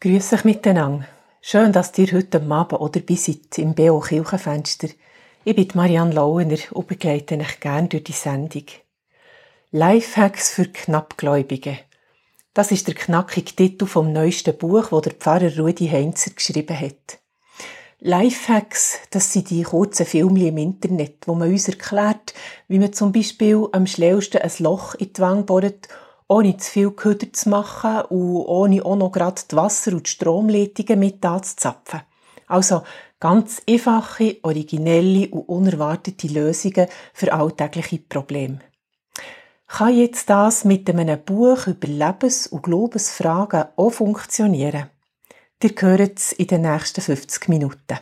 Grüß euch miteinander. Schön, dass ihr heute Abend oder bis seid im BO Kirchenfenster. Ich bin Marianne Lauener und begleite euch gerne durch die Sendung. Lifehacks für Knappgläubige. Das ist der knackige Titel vom neuesten Buch, wo der Pfarrer Rudi Heinzer geschrieben hat. Lifehacks, das sind die kurzen Filme im Internet, wo man uns erklärt, wie man zum Beispiel am schnellsten ein Loch in die Wange bohrt ohne zu viel Köder zu machen und ohne auch noch gerade die Wasser- und Stromleitungen mit anzuzapfen. Also ganz einfache, originelle und unerwartete Lösungen für alltägliche Probleme. Kann jetzt das mit einem Buch über Lebens- und Glaubensfragen auch funktionieren? Ihr hört es in den nächsten 50 Minuten.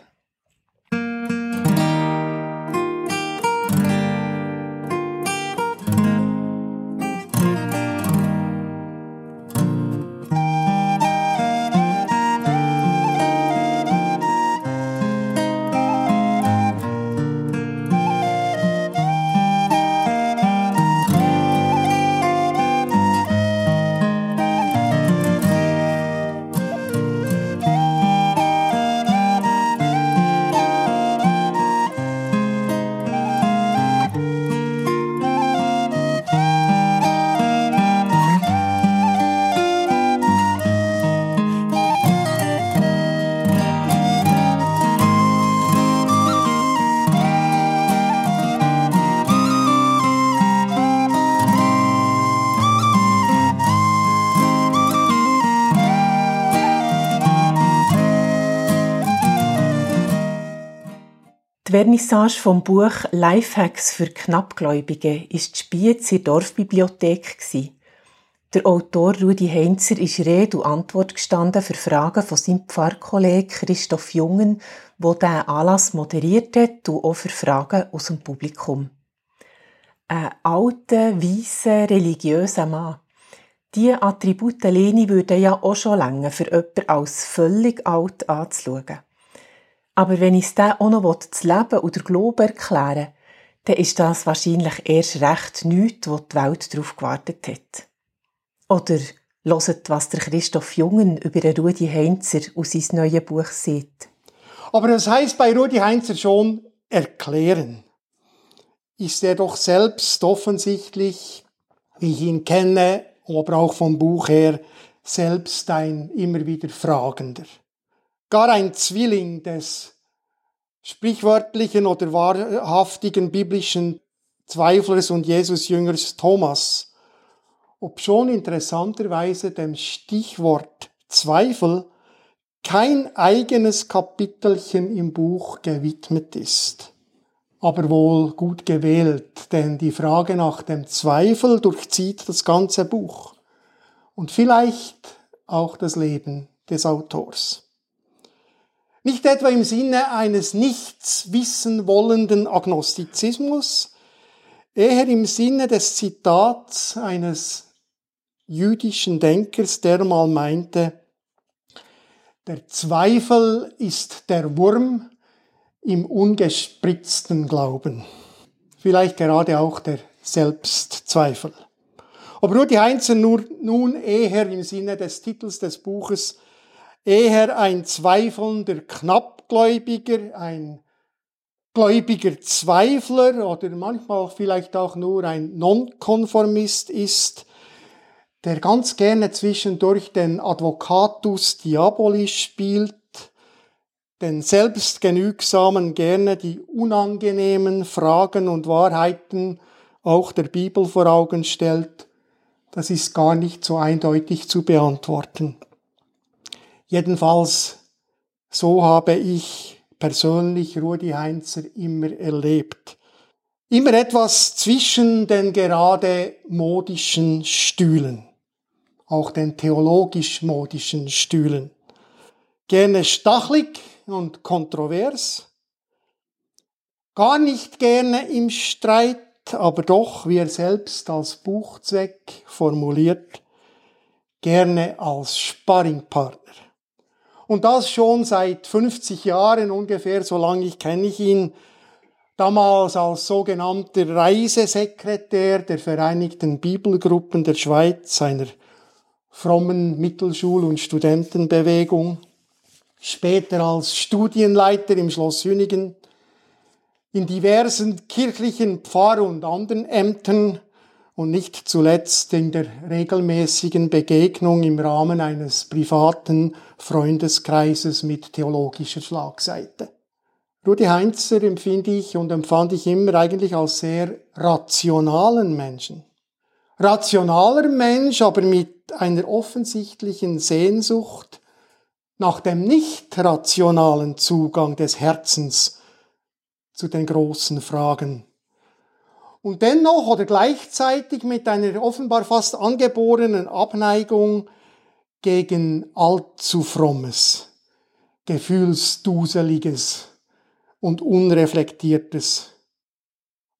Vernissage vom Buch Lifehacks für Knappgläubige ist Spiez in der Dorfbibliothek Der Autor Rudi Heinzer ist Rede und Antwort gestanden für Fragen von seinem Pfarrkollegen Christoph Jungen, der Anlass moderiert hat und auch für Fragen aus dem Publikum. Ein alter, weißer, religiöser Mann. Diese Attribute Leni würden ja auch schon länger für jemanden als völlig alt anzuschauen. Aber wenn ich es dann auch noch das Leben oder Glauben erklären dann ist das wahrscheinlich erst recht nichts, wo die Welt darauf gewartet hat. Oder loset, was der Christoph Jungen über Rudi Heinzer aus seinem neuen Buch sieht. Aber das heißt bei Rudi Heinzer schon erklären. Ist er doch selbst offensichtlich, wie ich ihn kenne, aber auch vom Buch her, selbst ein immer wieder Fragender gar ein Zwilling des sprichwörtlichen oder wahrhaftigen biblischen Zweiflers und Jesusjüngers Thomas, obschon interessanterweise dem Stichwort Zweifel kein eigenes Kapitelchen im Buch gewidmet ist. Aber wohl gut gewählt, denn die Frage nach dem Zweifel durchzieht das ganze Buch und vielleicht auch das Leben des Autors. Nicht etwa im Sinne eines nichts wissen wollenden Agnostizismus, eher im Sinne des Zitats eines jüdischen Denkers, der mal meinte, der Zweifel ist der Wurm im ungespritzten Glauben. Vielleicht gerade auch der Selbstzweifel. Aber Rudi Heinzer nur, nun eher im Sinne des Titels des Buches eher ein zweifelnder Knappgläubiger, ein gläubiger Zweifler oder manchmal vielleicht auch nur ein Nonkonformist ist, der ganz gerne zwischendurch den Advocatus Diabolis spielt, den Selbstgenügsamen gerne die unangenehmen Fragen und Wahrheiten auch der Bibel vor Augen stellt, das ist gar nicht so eindeutig zu beantworten. Jedenfalls, so habe ich persönlich Rudi Heinzer immer erlebt. Immer etwas zwischen den gerade modischen Stühlen, auch den theologisch modischen Stühlen. Gerne stachlig und kontrovers, gar nicht gerne im Streit, aber doch, wie er selbst als Buchzweck formuliert, gerne als Sparringpartner. Und das schon seit 50 Jahren ungefähr, so lange ich kenne ich ihn. Damals als sogenannter Reisesekretär der Vereinigten Bibelgruppen der Schweiz, einer frommen Mittelschul- und Studentenbewegung, später als Studienleiter im Schloss Hünigen, in diversen kirchlichen Pfarr- und anderen Ämtern und nicht zuletzt in der regelmäßigen Begegnung im Rahmen eines privaten Freundeskreises mit theologischer Schlagseite. Rudi Heinzer empfinde ich und empfand ich immer eigentlich als sehr rationalen Menschen. Rationaler Mensch, aber mit einer offensichtlichen Sehnsucht nach dem nicht rationalen Zugang des Herzens zu den großen Fragen und dennoch oder gleichzeitig mit einer offenbar fast angeborenen Abneigung gegen allzu frommes, gefühlsduseliges und unreflektiertes.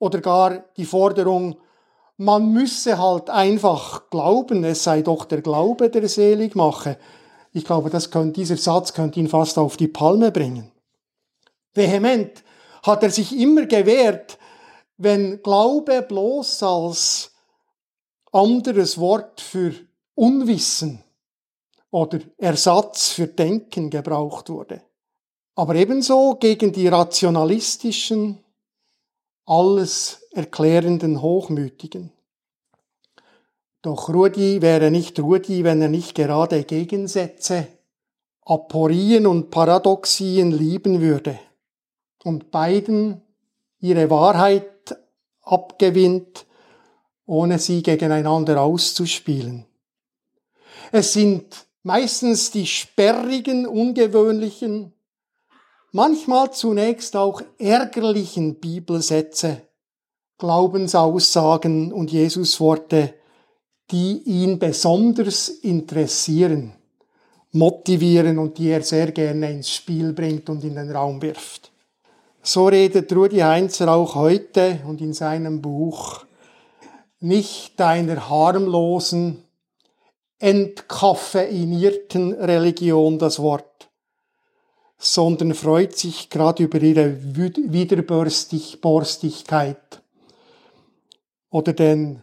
Oder gar die Forderung, man müsse halt einfach glauben, es sei doch der Glaube, der selig mache. Ich glaube, das könnte, dieser Satz könnte ihn fast auf die Palme bringen. Vehement hat er sich immer gewehrt, wenn Glaube bloß als anderes Wort für Unwissen oder Ersatz für Denken gebraucht wurde. Aber ebenso gegen die rationalistischen, alles erklärenden Hochmütigen. Doch Rudi wäre nicht Rudi, wenn er nicht gerade Gegensätze, Aporien und Paradoxien lieben würde und beiden ihre Wahrheit abgewinnt, ohne sie gegeneinander auszuspielen. Es sind meistens die sperrigen, ungewöhnlichen, manchmal zunächst auch ärgerlichen Bibelsätze, Glaubensaussagen und Jesusworte, die ihn besonders interessieren, motivieren und die er sehr gerne ins Spiel bringt und in den Raum wirft. So redet Rudi Heinzer auch heute und in seinem Buch. Nicht einer harmlosen, entkaffeinierten Religion das Wort, sondern freut sich gerade über ihre Widerborstigkeit oder den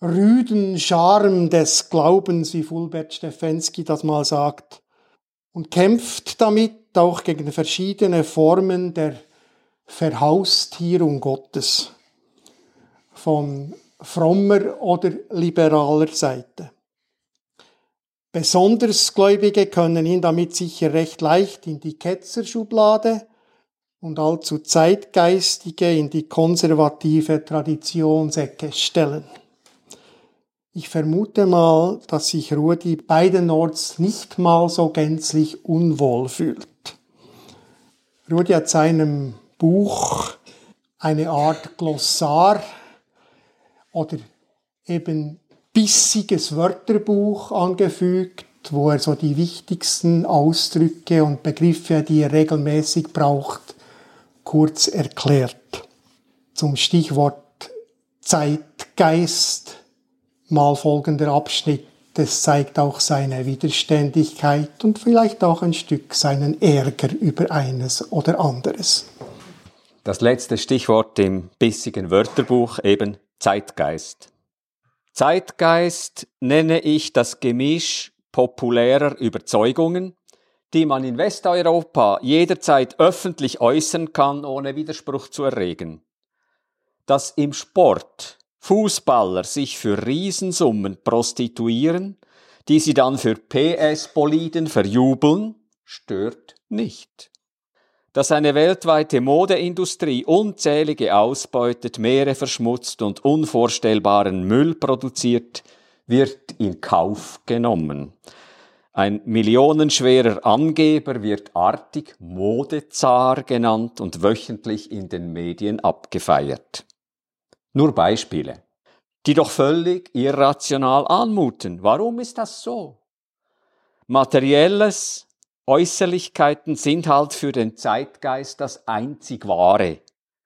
rüden Charme des Glaubens, wie Fulbert Stefensky das mal sagt, und kämpft damit auch gegen verschiedene Formen der Verhaustierung Gottes von frommer oder liberaler Seite. Besonders Gläubige können ihn damit sicher recht leicht in die Ketzerschublade und allzu Zeitgeistige in die konservative Traditionsecke stellen. Ich vermute mal, dass sich Rudi beidenorts nicht mal so gänzlich unwohl fühlt. Rudi hat seinem Buch eine Art Glossar oder eben bissiges Wörterbuch angefügt, wo er so die wichtigsten Ausdrücke und Begriffe, die er regelmäßig braucht, kurz erklärt. Zum Stichwort Zeitgeist mal folgender Abschnitt. Das zeigt auch seine Widerständigkeit und vielleicht auch ein Stück seinen Ärger über eines oder anderes. Das letzte Stichwort im bissigen Wörterbuch eben Zeitgeist. Zeitgeist nenne ich das Gemisch populärer Überzeugungen, die man in Westeuropa jederzeit öffentlich äußern kann, ohne Widerspruch zu erregen. Dass im Sport Fußballer sich für Riesensummen prostituieren, die sie dann für PS-Boliden verjubeln, stört nicht dass eine weltweite Modeindustrie unzählige ausbeutet, Meere verschmutzt und unvorstellbaren Müll produziert, wird in Kauf genommen. Ein millionenschwerer Angeber wird artig Modezar genannt und wöchentlich in den Medien abgefeiert. Nur Beispiele, die doch völlig irrational anmuten. Warum ist das so? Materielles, Äußerlichkeiten sind halt für den Zeitgeist das einzig wahre.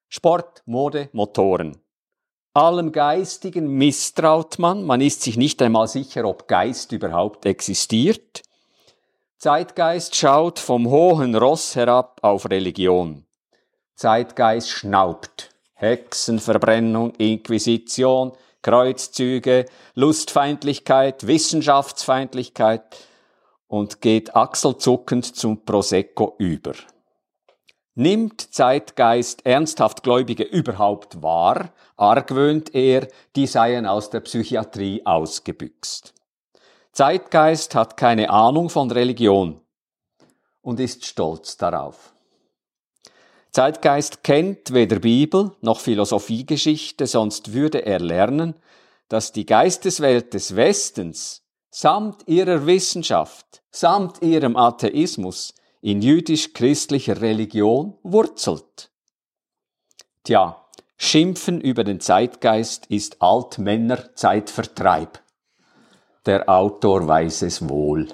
Sport, Mode, Motoren. Allem Geistigen misstraut man, man ist sich nicht einmal sicher, ob Geist überhaupt existiert. Zeitgeist schaut vom hohen Ross herab auf Religion. Zeitgeist schnaubt. Hexenverbrennung, Inquisition, Kreuzzüge, Lustfeindlichkeit, Wissenschaftsfeindlichkeit und geht achselzuckend zum Prosecco über. Nimmt Zeitgeist ernsthaft Gläubige überhaupt wahr, argwöhnt er, die seien aus der Psychiatrie ausgebüxt. Zeitgeist hat keine Ahnung von Religion und ist stolz darauf. Zeitgeist kennt weder Bibel noch Philosophiegeschichte, sonst würde er lernen, dass die Geisteswelt des Westens samt ihrer Wissenschaft, samt ihrem Atheismus in jüdisch-christlicher Religion wurzelt. Tja, Schimpfen über den Zeitgeist ist Altmänner Zeitvertreib. Der Autor weiß es wohl.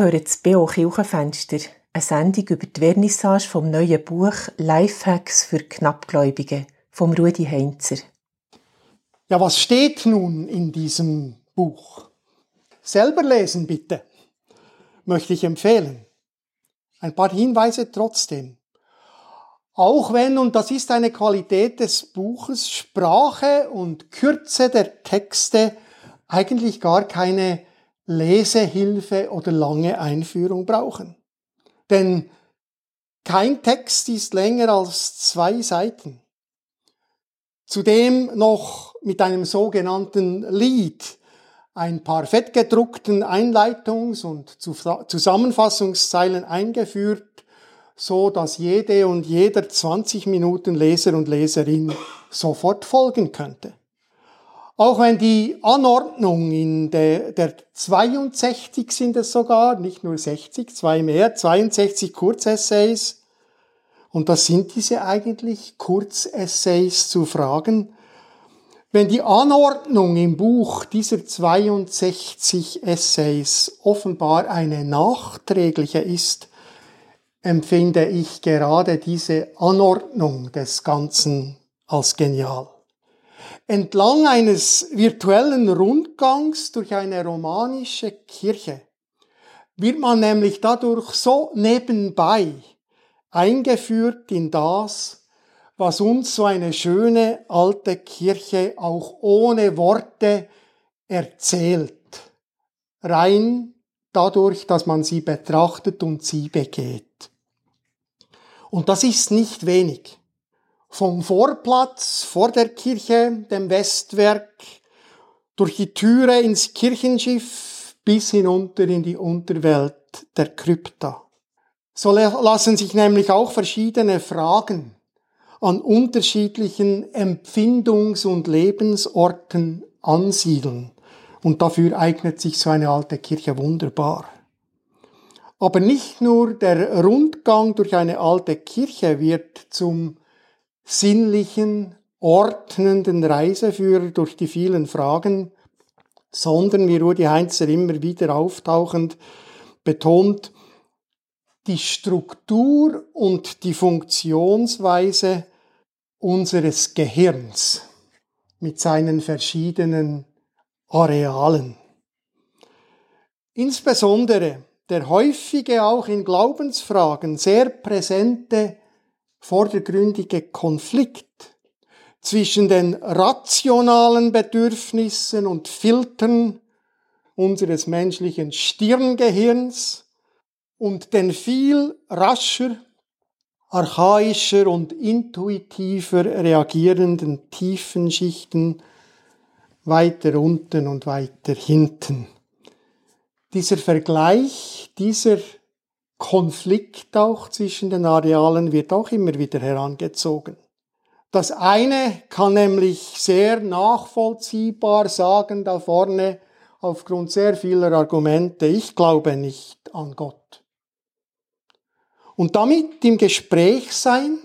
Hört das B.O. Kirchenfenster, eine Sendung über die Vernissage vom neuen Buch Lifehacks für Knappgläubige vom Rudi Heinzer. Ja, was steht nun in diesem Buch? Selber lesen bitte, möchte ich empfehlen. Ein paar Hinweise trotzdem. Auch wenn, und das ist eine Qualität des Buches, Sprache und Kürze der Texte eigentlich gar keine Lesehilfe oder lange Einführung brauchen. Denn kein Text ist länger als zwei Seiten. Zudem noch mit einem sogenannten Lied, ein paar fettgedruckten Einleitungs- und Zusammenfassungszeilen eingeführt, so dass jede und jeder 20 Minuten Leser und Leserin sofort folgen könnte. Auch wenn die Anordnung in der, der 62 sind es sogar, nicht nur 60, zwei mehr, 62 Kurzessays. Und das sind diese eigentlich Kurzessays zu Fragen. Wenn die Anordnung im Buch dieser 62 Essays offenbar eine nachträgliche ist, empfinde ich gerade diese Anordnung des Ganzen als genial. Entlang eines virtuellen Rundgangs durch eine romanische Kirche wird man nämlich dadurch so nebenbei eingeführt in das, was uns so eine schöne alte Kirche auch ohne Worte erzählt. Rein dadurch, dass man sie betrachtet und sie begeht. Und das ist nicht wenig. Vom Vorplatz vor der Kirche, dem Westwerk, durch die Türe ins Kirchenschiff bis hinunter in die Unterwelt der Krypta. So lassen sich nämlich auch verschiedene Fragen an unterschiedlichen Empfindungs- und Lebensorten ansiedeln. Und dafür eignet sich so eine alte Kirche wunderbar. Aber nicht nur der Rundgang durch eine alte Kirche wird zum sinnlichen, ordnenden Reiseführer durch die vielen Fragen, sondern, wie Rudi Heinzer immer wieder auftauchend betont, die Struktur und die Funktionsweise unseres Gehirns mit seinen verschiedenen Arealen. Insbesondere der häufige auch in Glaubensfragen sehr präsente vordergründige Konflikt zwischen den rationalen Bedürfnissen und Filtern unseres menschlichen Stirngehirns und den viel rascher, archaischer und intuitiver reagierenden tiefen Schichten weiter unten und weiter hinten. Dieser Vergleich, dieser Konflikt auch zwischen den Arealen wird auch immer wieder herangezogen. Das eine kann nämlich sehr nachvollziehbar sagen da vorne aufgrund sehr vieler Argumente, ich glaube nicht an Gott. Und damit im Gespräch sein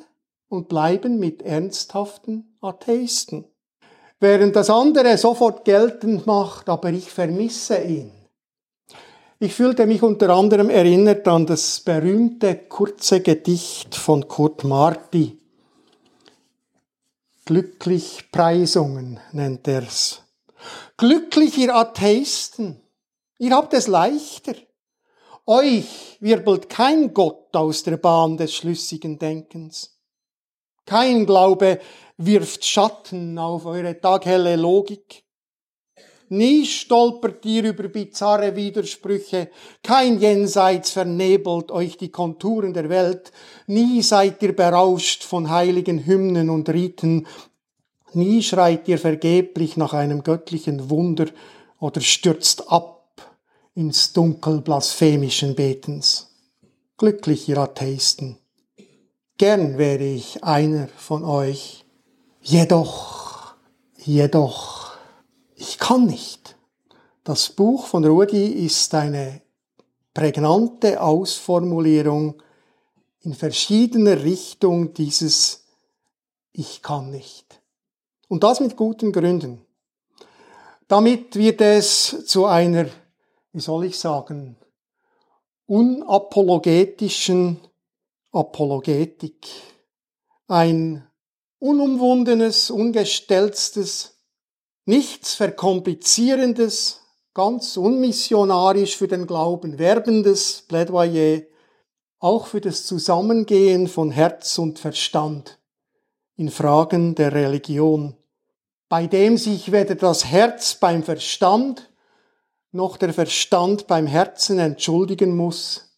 und bleiben mit ernsthaften Atheisten. Während das andere sofort geltend macht, aber ich vermisse ihn. Ich fühlte mich unter anderem erinnert an das berühmte kurze Gedicht von Kurt Marti. Glücklich Preisungen nennt er's. Glücklich ihr Atheisten, ihr habt es leichter. Euch wirbelt kein Gott aus der Bahn des schlüssigen Denkens. Kein Glaube wirft Schatten auf eure taghelle Logik. Nie stolpert ihr über bizarre Widersprüche, kein Jenseits vernebelt euch die Konturen der Welt, nie seid ihr berauscht von heiligen Hymnen und Riten, nie schreit ihr vergeblich nach einem göttlichen Wunder oder stürzt ab ins Dunkel blasphemischen Betens. Glücklich, ihr Atheisten. Gern wäre ich einer von euch. Jedoch, jedoch, ich kann nicht. Das Buch von Rudi ist eine prägnante Ausformulierung in verschiedener Richtung dieses Ich kann nicht. Und das mit guten Gründen. Damit wird es zu einer, wie soll ich sagen, unapologetischen Apologetik. Ein unumwundenes, ungestelztes Nichts Verkomplizierendes, ganz unmissionarisch für den Glauben werbendes Plädoyer, auch für das Zusammengehen von Herz und Verstand in Fragen der Religion, bei dem sich weder das Herz beim Verstand noch der Verstand beim Herzen entschuldigen muss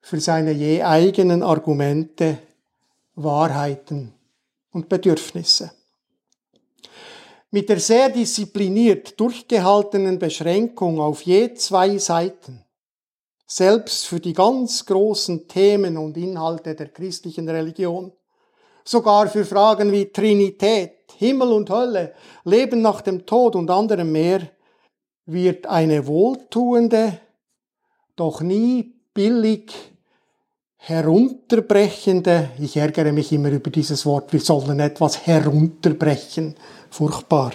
für seine je eigenen Argumente, Wahrheiten und Bedürfnisse. Mit der sehr diszipliniert durchgehaltenen Beschränkung auf je zwei Seiten, selbst für die ganz großen Themen und Inhalte der christlichen Religion, sogar für Fragen wie Trinität, Himmel und Hölle, Leben nach dem Tod und anderem mehr, wird eine wohltuende, doch nie billig herunterbrechende, ich ärgere mich immer über dieses Wort, wir sollen etwas herunterbrechen, furchtbar,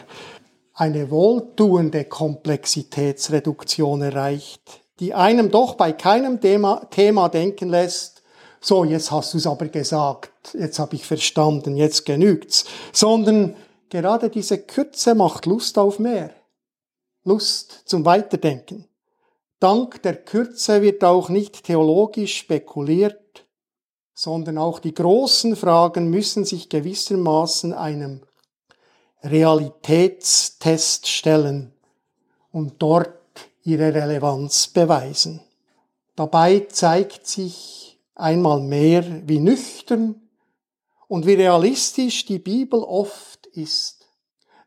eine wohltuende Komplexitätsreduktion erreicht, die einem doch bei keinem Thema, Thema denken lässt, so, jetzt hast du es aber gesagt, jetzt habe ich verstanden, jetzt genügt's, sondern gerade diese Kürze macht Lust auf mehr, Lust zum Weiterdenken. Dank der Kürze wird auch nicht theologisch spekuliert, sondern auch die großen Fragen müssen sich gewissermaßen einem Realitätstest stellen und dort ihre Relevanz beweisen. Dabei zeigt sich einmal mehr, wie nüchtern und wie realistisch die Bibel oft ist,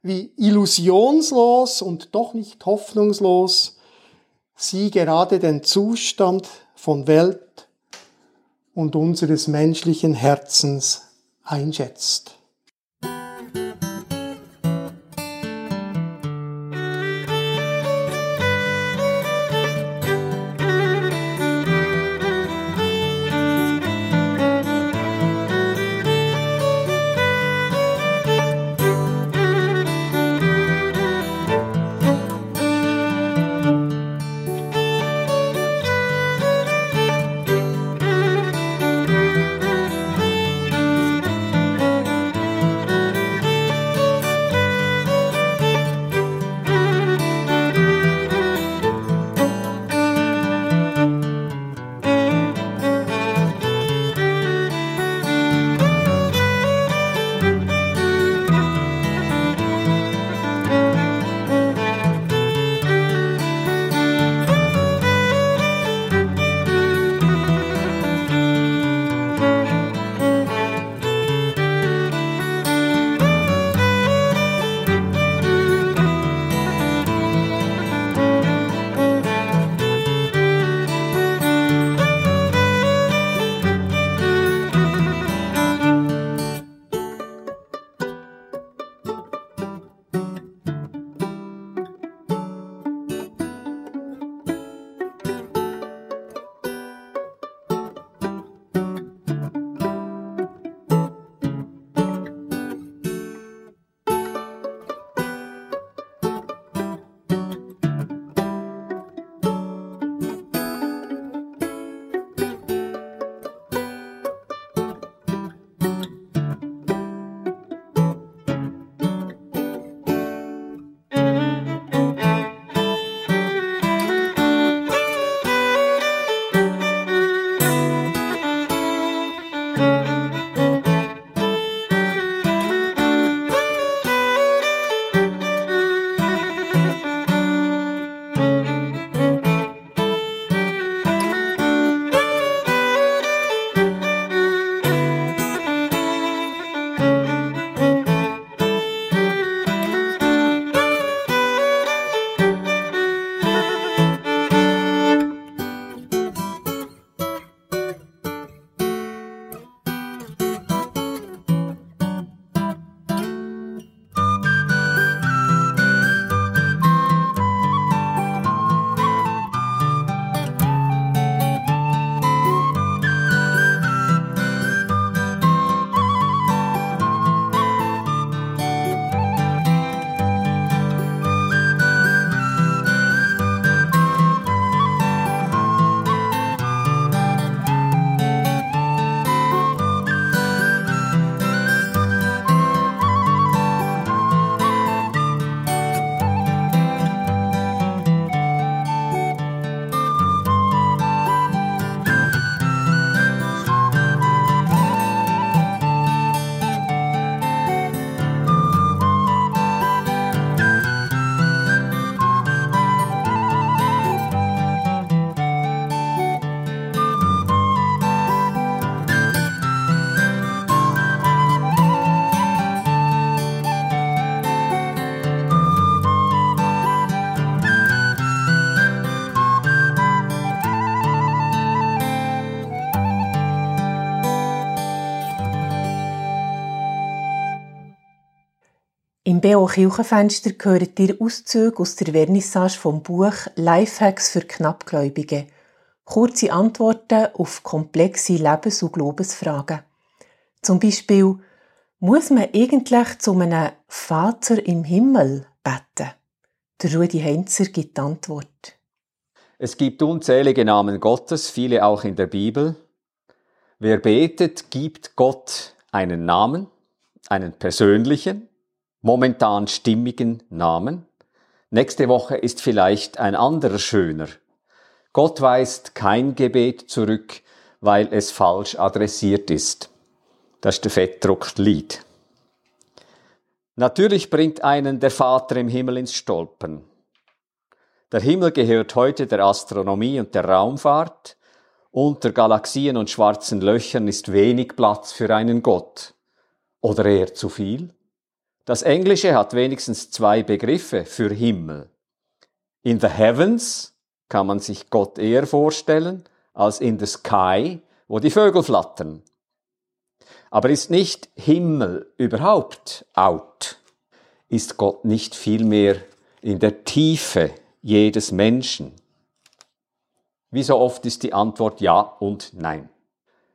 wie illusionslos und doch nicht hoffnungslos sie gerade den Zustand von Welt und unseres menschlichen Herzens einschätzt. BO Kirchenfenster gehört ihr Auszüge aus der Vernissage vom Buch Lifehacks für Knappgläubige. Kurze Antworten auf komplexe Lebens- und Glaubensfragen. Zum Beispiel, muss man eigentlich zu einem Vater im Himmel beten? Der Rudi Heinzer gibt die Antwort. Es gibt unzählige Namen Gottes, viele auch in der Bibel. Wer betet, gibt Gott einen Namen, einen persönlichen, momentan stimmigen Namen. Nächste Woche ist vielleicht ein anderer schöner. Gott weist kein Gebet zurück, weil es falsch adressiert ist. Das ist der Fettdrucklied. Natürlich bringt einen der Vater im Himmel ins Stolpern. Der Himmel gehört heute der Astronomie und der Raumfahrt. Unter Galaxien und schwarzen Löchern ist wenig Platz für einen Gott. Oder eher zu viel? Das Englische hat wenigstens zwei Begriffe für Himmel. In the heavens kann man sich Gott eher vorstellen als in the sky, wo die Vögel flattern. Aber ist nicht Himmel überhaupt out? Ist Gott nicht vielmehr in der Tiefe jedes Menschen? Wie so oft ist die Antwort ja und nein.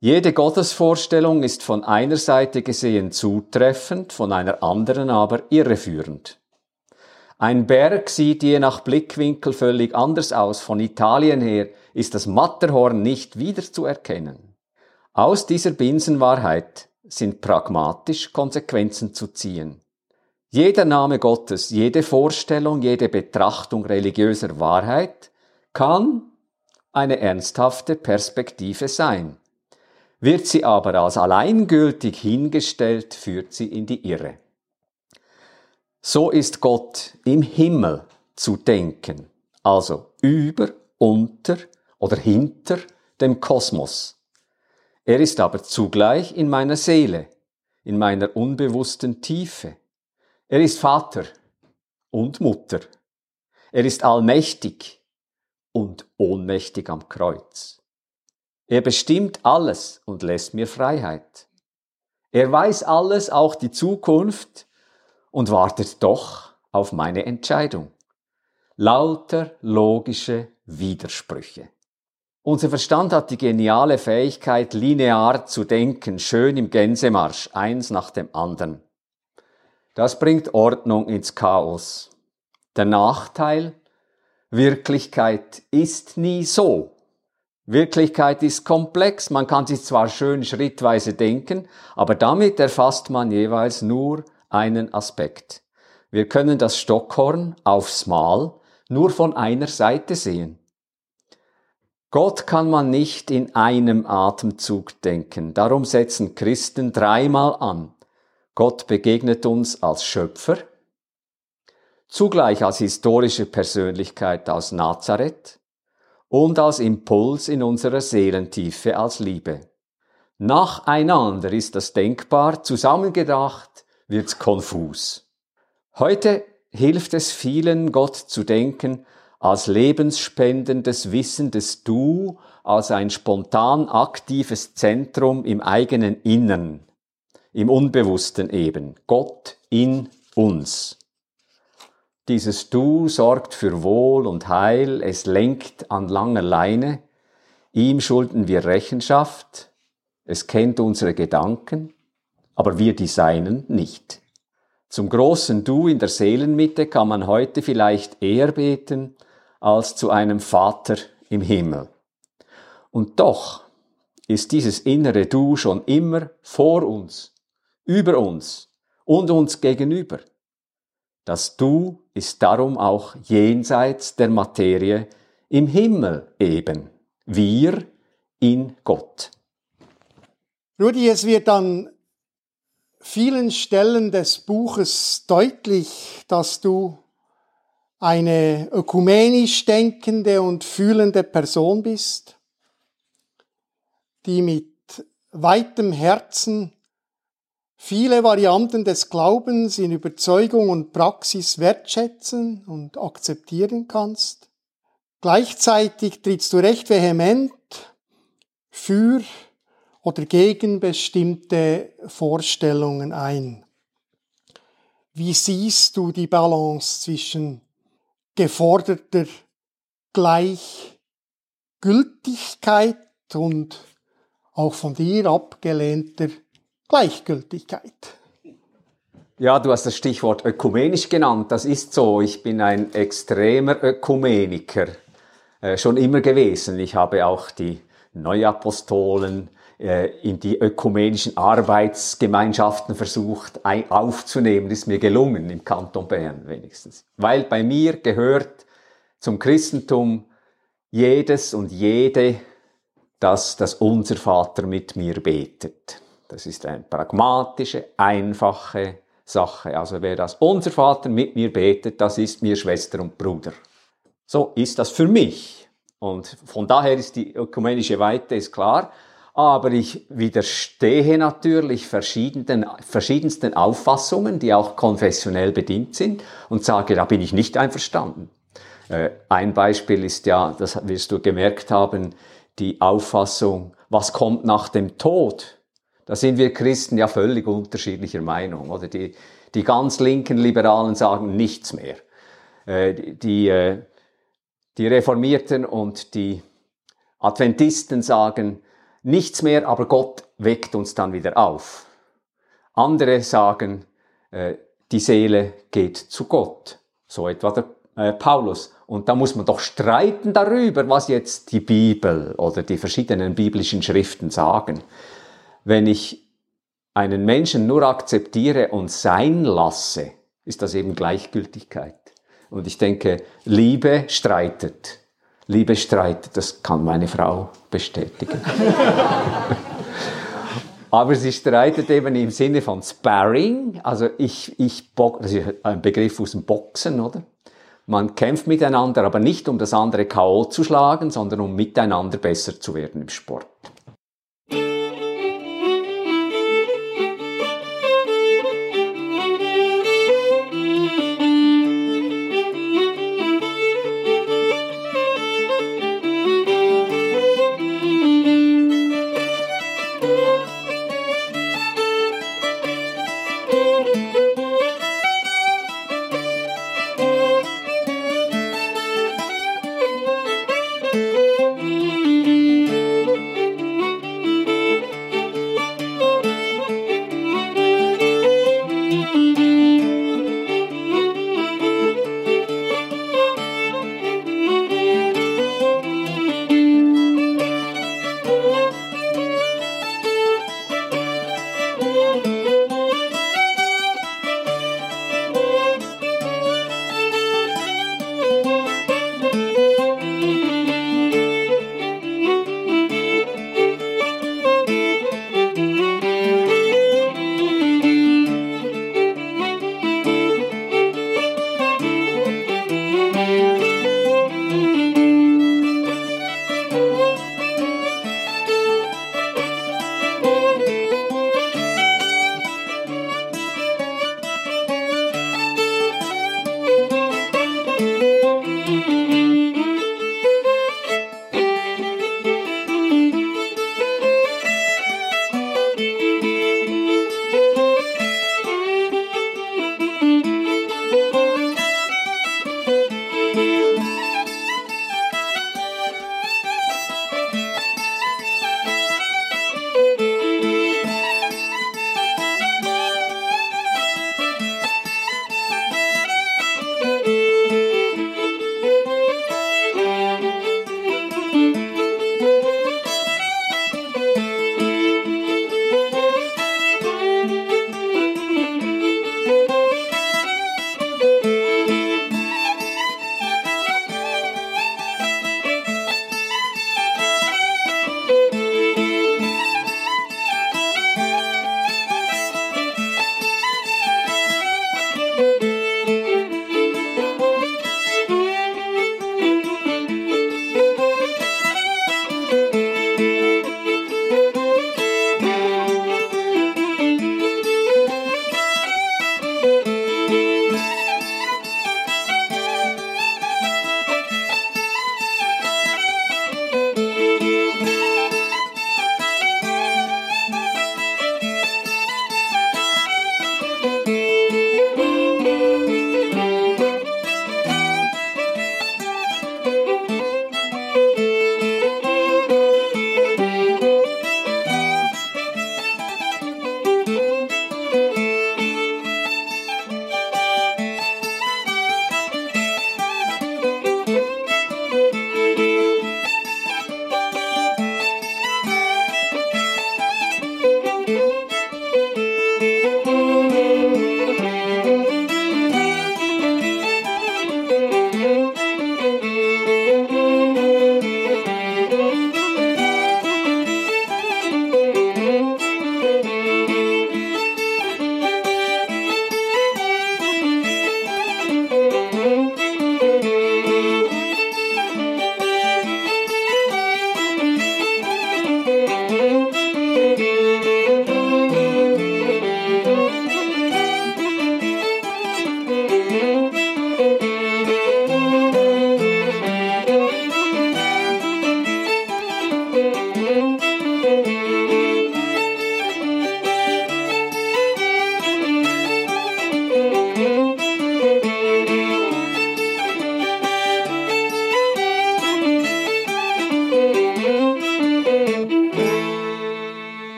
Jede Gottesvorstellung ist von einer Seite gesehen zutreffend, von einer anderen aber irreführend. Ein Berg sieht je nach Blickwinkel völlig anders aus. Von Italien her ist das Matterhorn nicht wiederzuerkennen. Aus dieser Binsenwahrheit sind pragmatisch Konsequenzen zu ziehen. Jeder Name Gottes, jede Vorstellung, jede Betrachtung religiöser Wahrheit kann eine ernsthafte Perspektive sein. Wird sie aber als alleingültig hingestellt, führt sie in die Irre. So ist Gott im Himmel zu denken, also über, unter oder hinter dem Kosmos. Er ist aber zugleich in meiner Seele, in meiner unbewussten Tiefe. Er ist Vater und Mutter. Er ist allmächtig und ohnmächtig am Kreuz. Er bestimmt alles und lässt mir Freiheit. Er weiß alles, auch die Zukunft, und wartet doch auf meine Entscheidung. Lauter logische Widersprüche. Unser Verstand hat die geniale Fähigkeit, linear zu denken, schön im Gänsemarsch, eins nach dem anderen. Das bringt Ordnung ins Chaos. Der Nachteil, Wirklichkeit ist nie so. Wirklichkeit ist komplex, man kann sich zwar schön schrittweise denken, aber damit erfasst man jeweils nur einen Aspekt. Wir können das Stockhorn aufs Mal nur von einer Seite sehen. Gott kann man nicht in einem Atemzug denken, darum setzen Christen dreimal an. Gott begegnet uns als Schöpfer, zugleich als historische Persönlichkeit aus Nazareth, und als Impuls in unserer Seelentiefe als Liebe. Nacheinander ist das denkbar, zusammengedacht wird's konfus. Heute hilft es vielen, Gott zu denken als lebensspendendes wissendes Du, als ein spontan aktives Zentrum im eigenen Innern, im Unbewussten eben, Gott in uns. Dieses Du sorgt für Wohl und Heil, es lenkt an langer Leine, ihm schulden wir Rechenschaft, es kennt unsere Gedanken, aber wir die Seinen nicht. Zum großen Du in der Seelenmitte kann man heute vielleicht eher beten als zu einem Vater im Himmel. Und doch ist dieses innere Du schon immer vor uns, über uns und uns gegenüber. Das Du ist darum auch jenseits der Materie im Himmel eben. Wir in Gott. Rudi, es wird an vielen Stellen des Buches deutlich, dass du eine ökumenisch denkende und fühlende Person bist, die mit weitem Herzen viele Varianten des Glaubens in Überzeugung und Praxis wertschätzen und akzeptieren kannst. Gleichzeitig trittst du recht vehement für oder gegen bestimmte Vorstellungen ein. Wie siehst du die Balance zwischen geforderter Gleichgültigkeit und auch von dir abgelehnter Gleichgültigkeit. Ja, du hast das Stichwort ökumenisch genannt. Das ist so. Ich bin ein extremer Ökumeniker. Äh, schon immer gewesen. Ich habe auch die Neuapostolen äh, in die ökumenischen Arbeitsgemeinschaften versucht aufzunehmen. Ist mir gelungen im Kanton Bern wenigstens. Weil bei mir gehört zum Christentum jedes und jede dass das Unser Vater mit mir betet. Das ist eine pragmatische, einfache Sache. Also wer das Unser Vater mit mir betet, das ist mir Schwester und Bruder. So ist das für mich. Und von daher ist die ökumenische Weite ist klar. Aber ich widerstehe natürlich verschiedenen, verschiedensten Auffassungen, die auch konfessionell bedingt sind und sage, da bin ich nicht einverstanden. Äh, ein Beispiel ist ja, das wirst du gemerkt haben, die Auffassung, was kommt nach dem Tod? Da sind wir Christen ja völlig unterschiedlicher Meinung. Oder die, die ganz linken Liberalen sagen nichts mehr. Äh, die, äh, die Reformierten und die Adventisten sagen, nichts mehr, aber Gott weckt uns dann wieder auf. Andere sagen, äh, die Seele geht zu Gott. So etwa der Paulus. Und da muss man doch streiten darüber, was jetzt die Bibel oder die verschiedenen biblischen Schriften sagen. Wenn ich einen Menschen nur akzeptiere und sein lasse, ist das eben Gleichgültigkeit. Und ich denke, Liebe streitet. Liebe streitet, das kann meine Frau bestätigen. Aber sie streitet eben im Sinne von Sparring, also ich, ich, das ist ein Begriff aus dem Boxen, oder? Man kämpft miteinander, aber nicht um das andere K.O. zu schlagen, sondern um miteinander besser zu werden im Sport.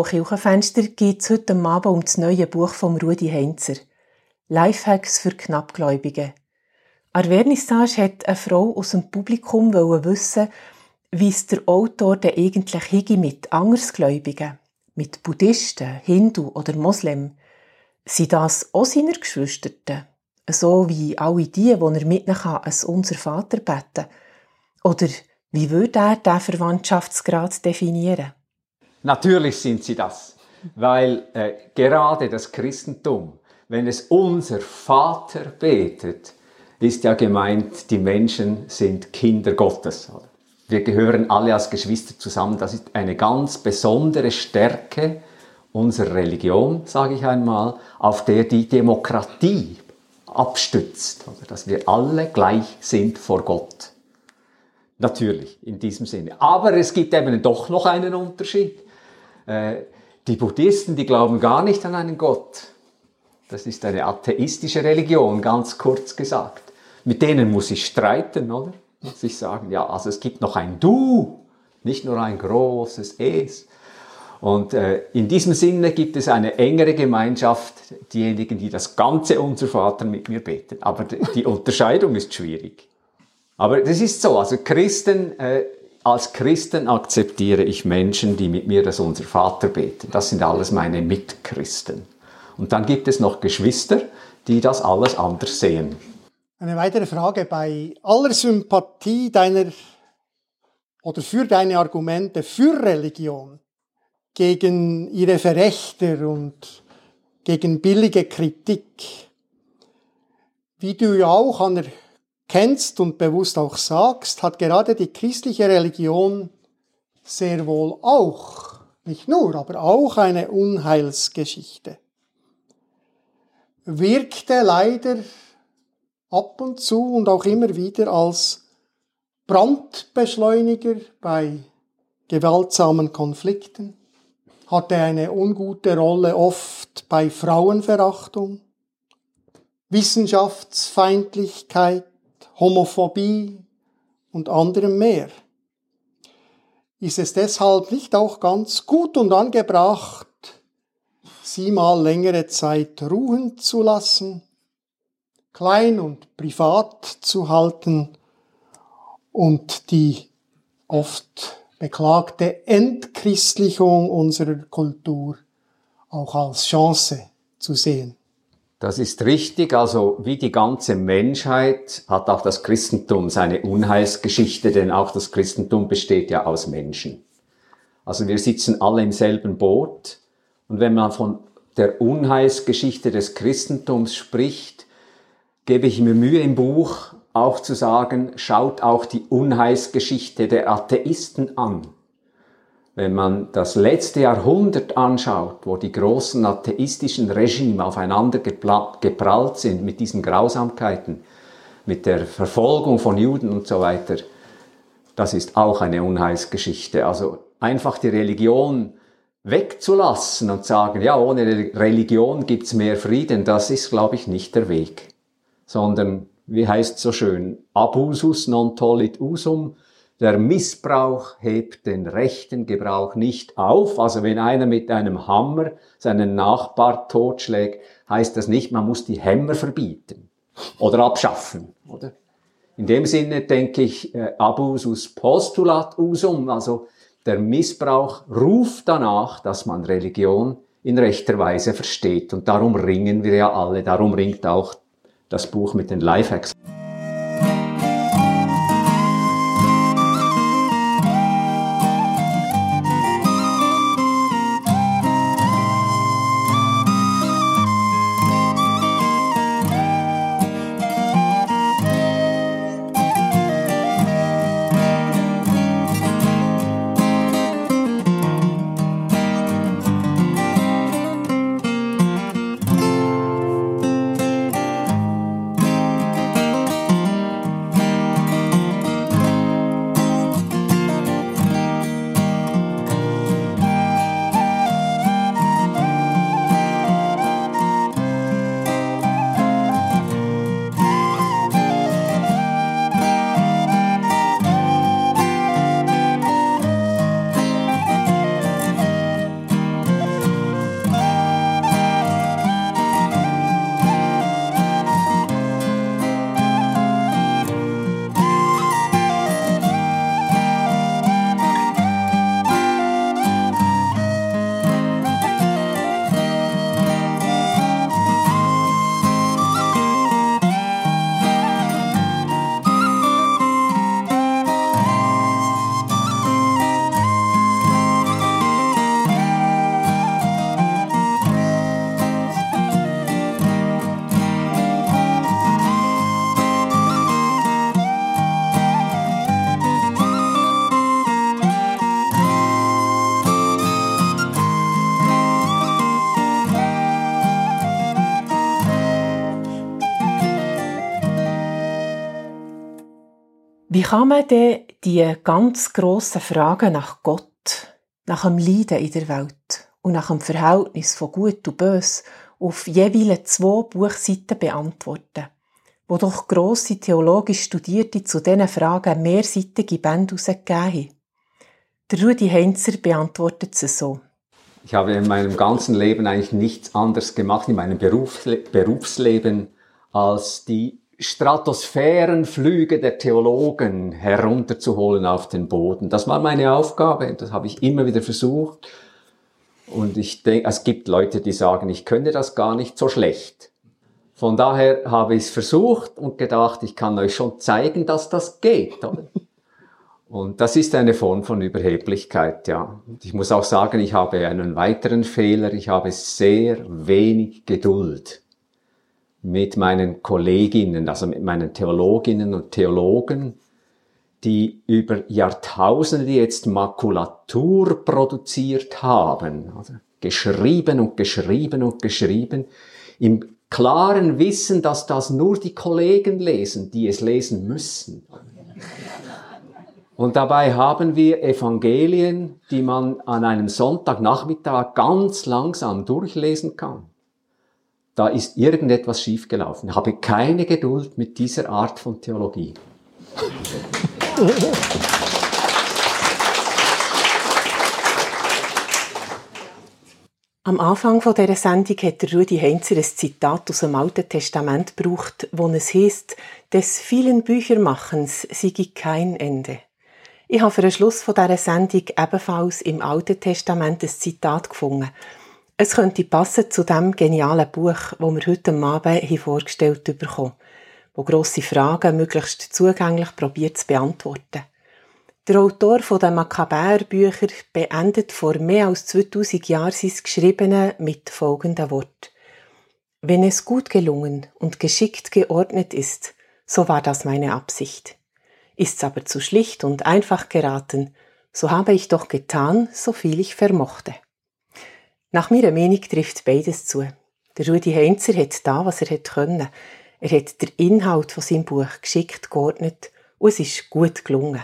B.O. Kirchenfenster geht es heute Abend um das neue Buch von Rudi Heinzer. Lifehacks für Knappgläubige. An der Vernissage hat eine Frau aus dem Publikum wissen, wie es der Autor denn eigentlich higi mit Andersgläubigen, mit Buddhisten, Hindu oder Moslem. Sind das auch seine Geschwister? So wie alle die, die er mit ihnen als unser Vater beten Oder wie würde er diesen Verwandtschaftsgrad definieren? Natürlich sind sie das, weil äh, gerade das Christentum, wenn es unser Vater betet, ist ja gemeint, die Menschen sind Kinder Gottes. Wir gehören alle als Geschwister zusammen. Das ist eine ganz besondere Stärke unserer Religion, sage ich einmal, auf der die Demokratie abstützt, dass wir alle gleich sind vor Gott. Natürlich, in diesem Sinne. Aber es gibt eben doch noch einen Unterschied. Äh, die Buddhisten, die glauben gar nicht an einen Gott. Das ist eine atheistische Religion, ganz kurz gesagt. Mit denen muss ich streiten, oder? Muss ich sagen, ja, also es gibt noch ein Du, nicht nur ein großes Es. Und äh, in diesem Sinne gibt es eine engere Gemeinschaft, diejenigen, die das ganze Unser Vater mit mir beten. Aber die Unterscheidung ist schwierig. Aber das ist so, also Christen, äh, als Christen akzeptiere ich Menschen, die mit mir das Unser Vater beten. Das sind alles meine Mitchristen. Und dann gibt es noch Geschwister, die das alles anders sehen. Eine weitere Frage. Bei aller Sympathie deiner oder für deine Argumente für Religion gegen ihre Verrechter und gegen billige Kritik, wie du ja auch an der kennst und bewusst auch sagst, hat gerade die christliche Religion sehr wohl auch, nicht nur, aber auch eine Unheilsgeschichte. Wirkte leider ab und zu und auch immer wieder als Brandbeschleuniger bei gewaltsamen Konflikten, hatte eine ungute Rolle oft bei Frauenverachtung, Wissenschaftsfeindlichkeit, Homophobie und anderem mehr. Ist es deshalb nicht auch ganz gut und angebracht, sie mal längere Zeit ruhen zu lassen, klein und privat zu halten und die oft beklagte Entchristlichung unserer Kultur auch als Chance zu sehen. Das ist richtig. Also wie die ganze Menschheit hat auch das Christentum seine Unheilsgeschichte, denn auch das Christentum besteht ja aus Menschen. Also wir sitzen alle im selben Boot. Und wenn man von der Unheilsgeschichte des Christentums spricht, gebe ich mir Mühe im Buch auch zu sagen, schaut auch die Unheilsgeschichte der Atheisten an. Wenn man das letzte Jahrhundert anschaut, wo die großen atheistischen Regime aufeinander geprallt sind mit diesen Grausamkeiten, mit der Verfolgung von Juden und so weiter, das ist auch eine Unheilsgeschichte. Also einfach die Religion wegzulassen und sagen, ja, ohne Religion gibt's mehr Frieden, das ist, glaube ich, nicht der Weg. Sondern, wie heißt so schön, abusus non tollit usum, der Missbrauch hebt den rechten Gebrauch nicht auf. Also wenn einer mit einem Hammer seinen Nachbar totschlägt, heißt das nicht, man muss die Hämmer verbieten oder abschaffen, oder? In dem Sinne denke ich, äh, abusus postulat usum, also der Missbrauch ruft danach, dass man Religion in rechter Weise versteht. Und darum ringen wir ja alle, darum ringt auch das Buch mit den Lifehacks. Kann man denn die ganz grossen Fragen nach Gott, nach dem Leiden in der Welt und nach dem Verhältnis von Gut und Bös auf jeweils zwei Buchseiten beantworten, wo doch grosse theologisch Studierte zu diesen Fragen mehrseitige Bände herausgegeben haben? Der Rudi Heinzer beantwortet sie so. Ich habe in meinem ganzen Leben eigentlich nichts anderes gemacht, in meinem Berufsle Berufsleben, als die Stratosphärenflüge der Theologen herunterzuholen auf den Boden. Das war meine Aufgabe, das habe ich immer wieder versucht. Und ich denke, es gibt Leute, die sagen, ich könnte das gar nicht so schlecht. Von daher habe ich es versucht und gedacht, ich kann euch schon zeigen, dass das geht. Oder? Und das ist eine Form von Überheblichkeit, ja. Und ich muss auch sagen, ich habe einen weiteren Fehler. Ich habe sehr wenig Geduld mit meinen Kolleginnen, also mit meinen Theologinnen und Theologen, die über Jahrtausende jetzt Makulatur produziert haben, also geschrieben und geschrieben und geschrieben, im klaren Wissen, dass das nur die Kollegen lesen, die es lesen müssen. Und dabei haben wir Evangelien, die man an einem Sonntagnachmittag ganz langsam durchlesen kann da ist irgendetwas schiefgelaufen. Ich habe keine Geduld mit dieser Art von Theologie. Am Anfang von dieser Sendung hat Rudi Heinzer ein Zitat aus dem Alten Testament gebraucht, wo es heißt, des vielen Büchermachens sei kein Ende. Ich habe für den Schluss von dieser Sendung ebenfalls im Alten Testament ein Zitat gefunden, es könnte passen zu dem genialen Buch, das wir heute Abend vorgestellt bekommen, wo grosse Fragen möglichst zugänglich probiert zu beantworten. Der Autor von den Makkabäer-Bücher beendet vor mehr als 2000 Jahren sein Geschriebene mit folgenden Wort. Wenn es gut gelungen und geschickt geordnet ist, so war das meine Absicht. Ist's aber zu schlicht und einfach geraten, so habe ich doch getan, so viel ich vermochte. Nach meiner Meinung trifft beides zu. Der Rudi Heinzer hat da, was er hätte können. Er hat den Inhalt von seinem Buch geschickt geordnet und es ist gut gelungen.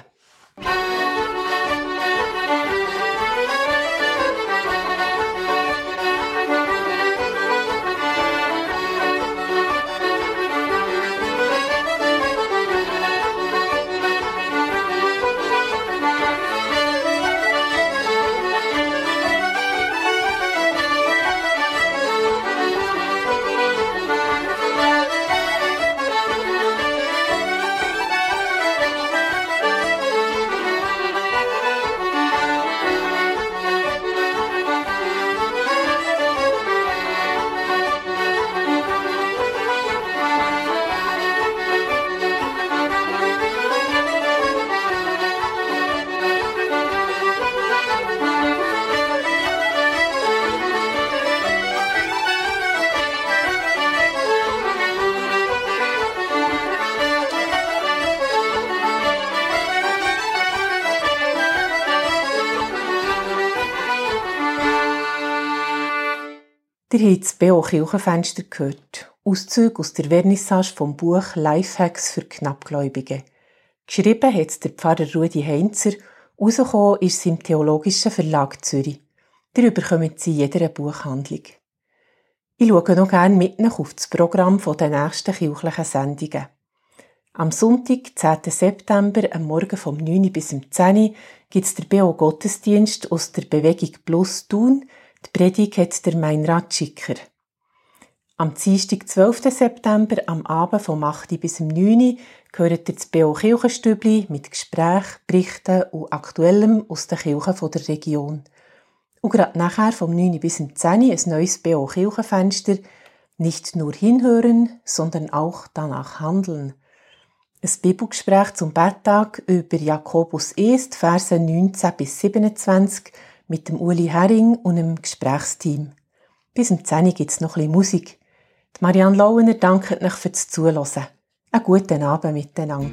Ihr habt das B.O. Kirchenfenster gehört. Auszüge aus der Vernissage vom Buch Lifehacks für Knappgläubige. Geschrieben hat es der Pfarrer Rudi Heinzer. Rausgekommen ist es im Theologischen Verlag Zürich. Darüber kommen Sie in jeder Buchhandlung. Ich schaue noch gerne mit auf das Programm der nächsten kirchlichen Sendungen. Am Sonntag, 10. September, am Morgen vom 9. bis 10. gibt es der BO Gottesdienst aus der Bewegung Plus Thun, die Predigt hat der Meinrad Schicker. Am Dienstag, 12. September, am Abend vom 8. bis 9. gehört ihr das BO Kirchenstübli mit Gesprächen, Berichten und Aktuellem aus den Kirchen der Region. Und gerade nachher vom 9. bis 10. ein neues BO Kirchenfenster. Nicht nur hinhören, sondern auch danach handeln. Ein Bibelgespräch zum Betttag über Jakobus 1, Verse 19 bis 27 mit dem Uli Hering und dem Gesprächsteam. Bis um 10 Uhr gibt es noch ein Musik. Die Marianne Lauener dankt euch fürs Zuhören. Einen guten Abend miteinander.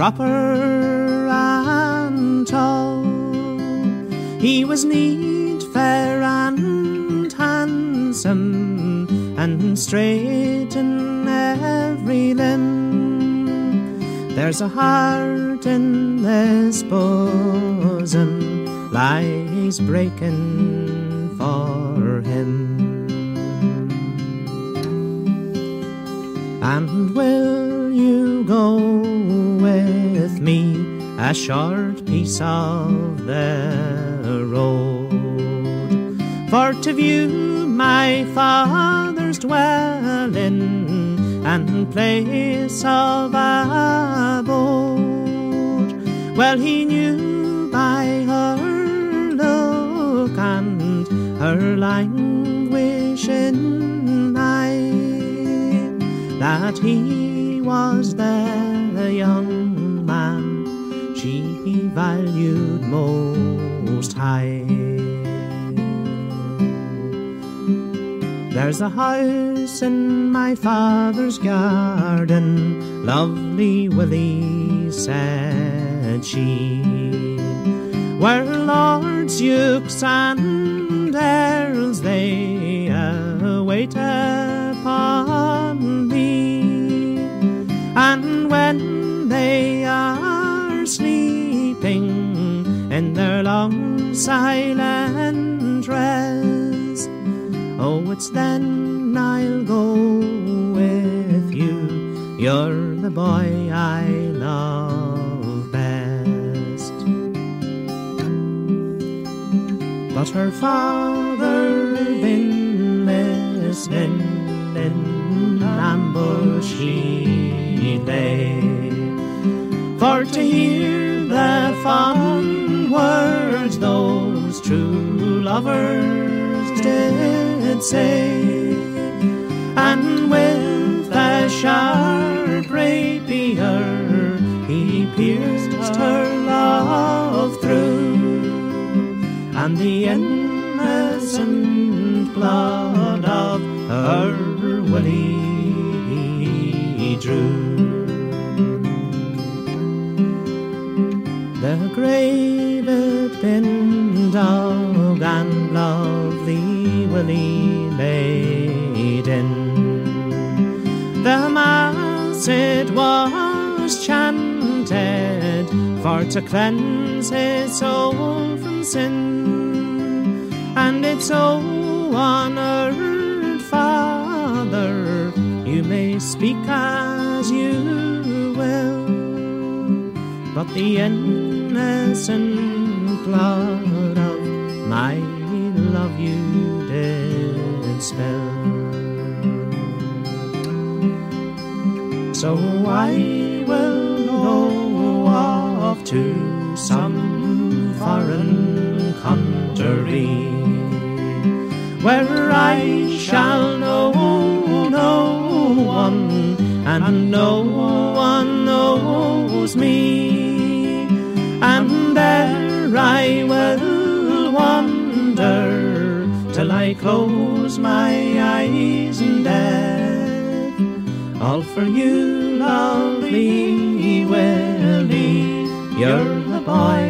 Proper and tall. He was neat, fair, and handsome, and straight in every limb. There's a heart in this bosom lies breaking for to view my father's dwelling and place of abode? Well, he knew by her look and her languishing eye that he was the young man she valued most high. There's a house in my father's garden, lovely Willie, said she, where lords, dukes, and earls they await upon thee, and when they are sleeping in their long silent rest, oh, it's then I'll go with you. You're the boy I love best. But her father been listening in ambush he lay for to hear the fond words those true lovers did say, and with a sharp rapier he pierced her love through, and the innocent blood of her Willie drew. The grave had been to cleanse his soul from sin, and it's so honored, Father, you may speak as you will but the innocent blood of my love you did spill. So I will to some foreign country where I shall know no one and no one knows me, and there I will wander till I close my eyes in death. All for you, lovely Willie, you're the boy.